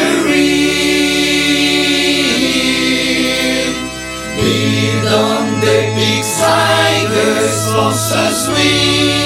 victory. Beyond the big tigers, sponsors we.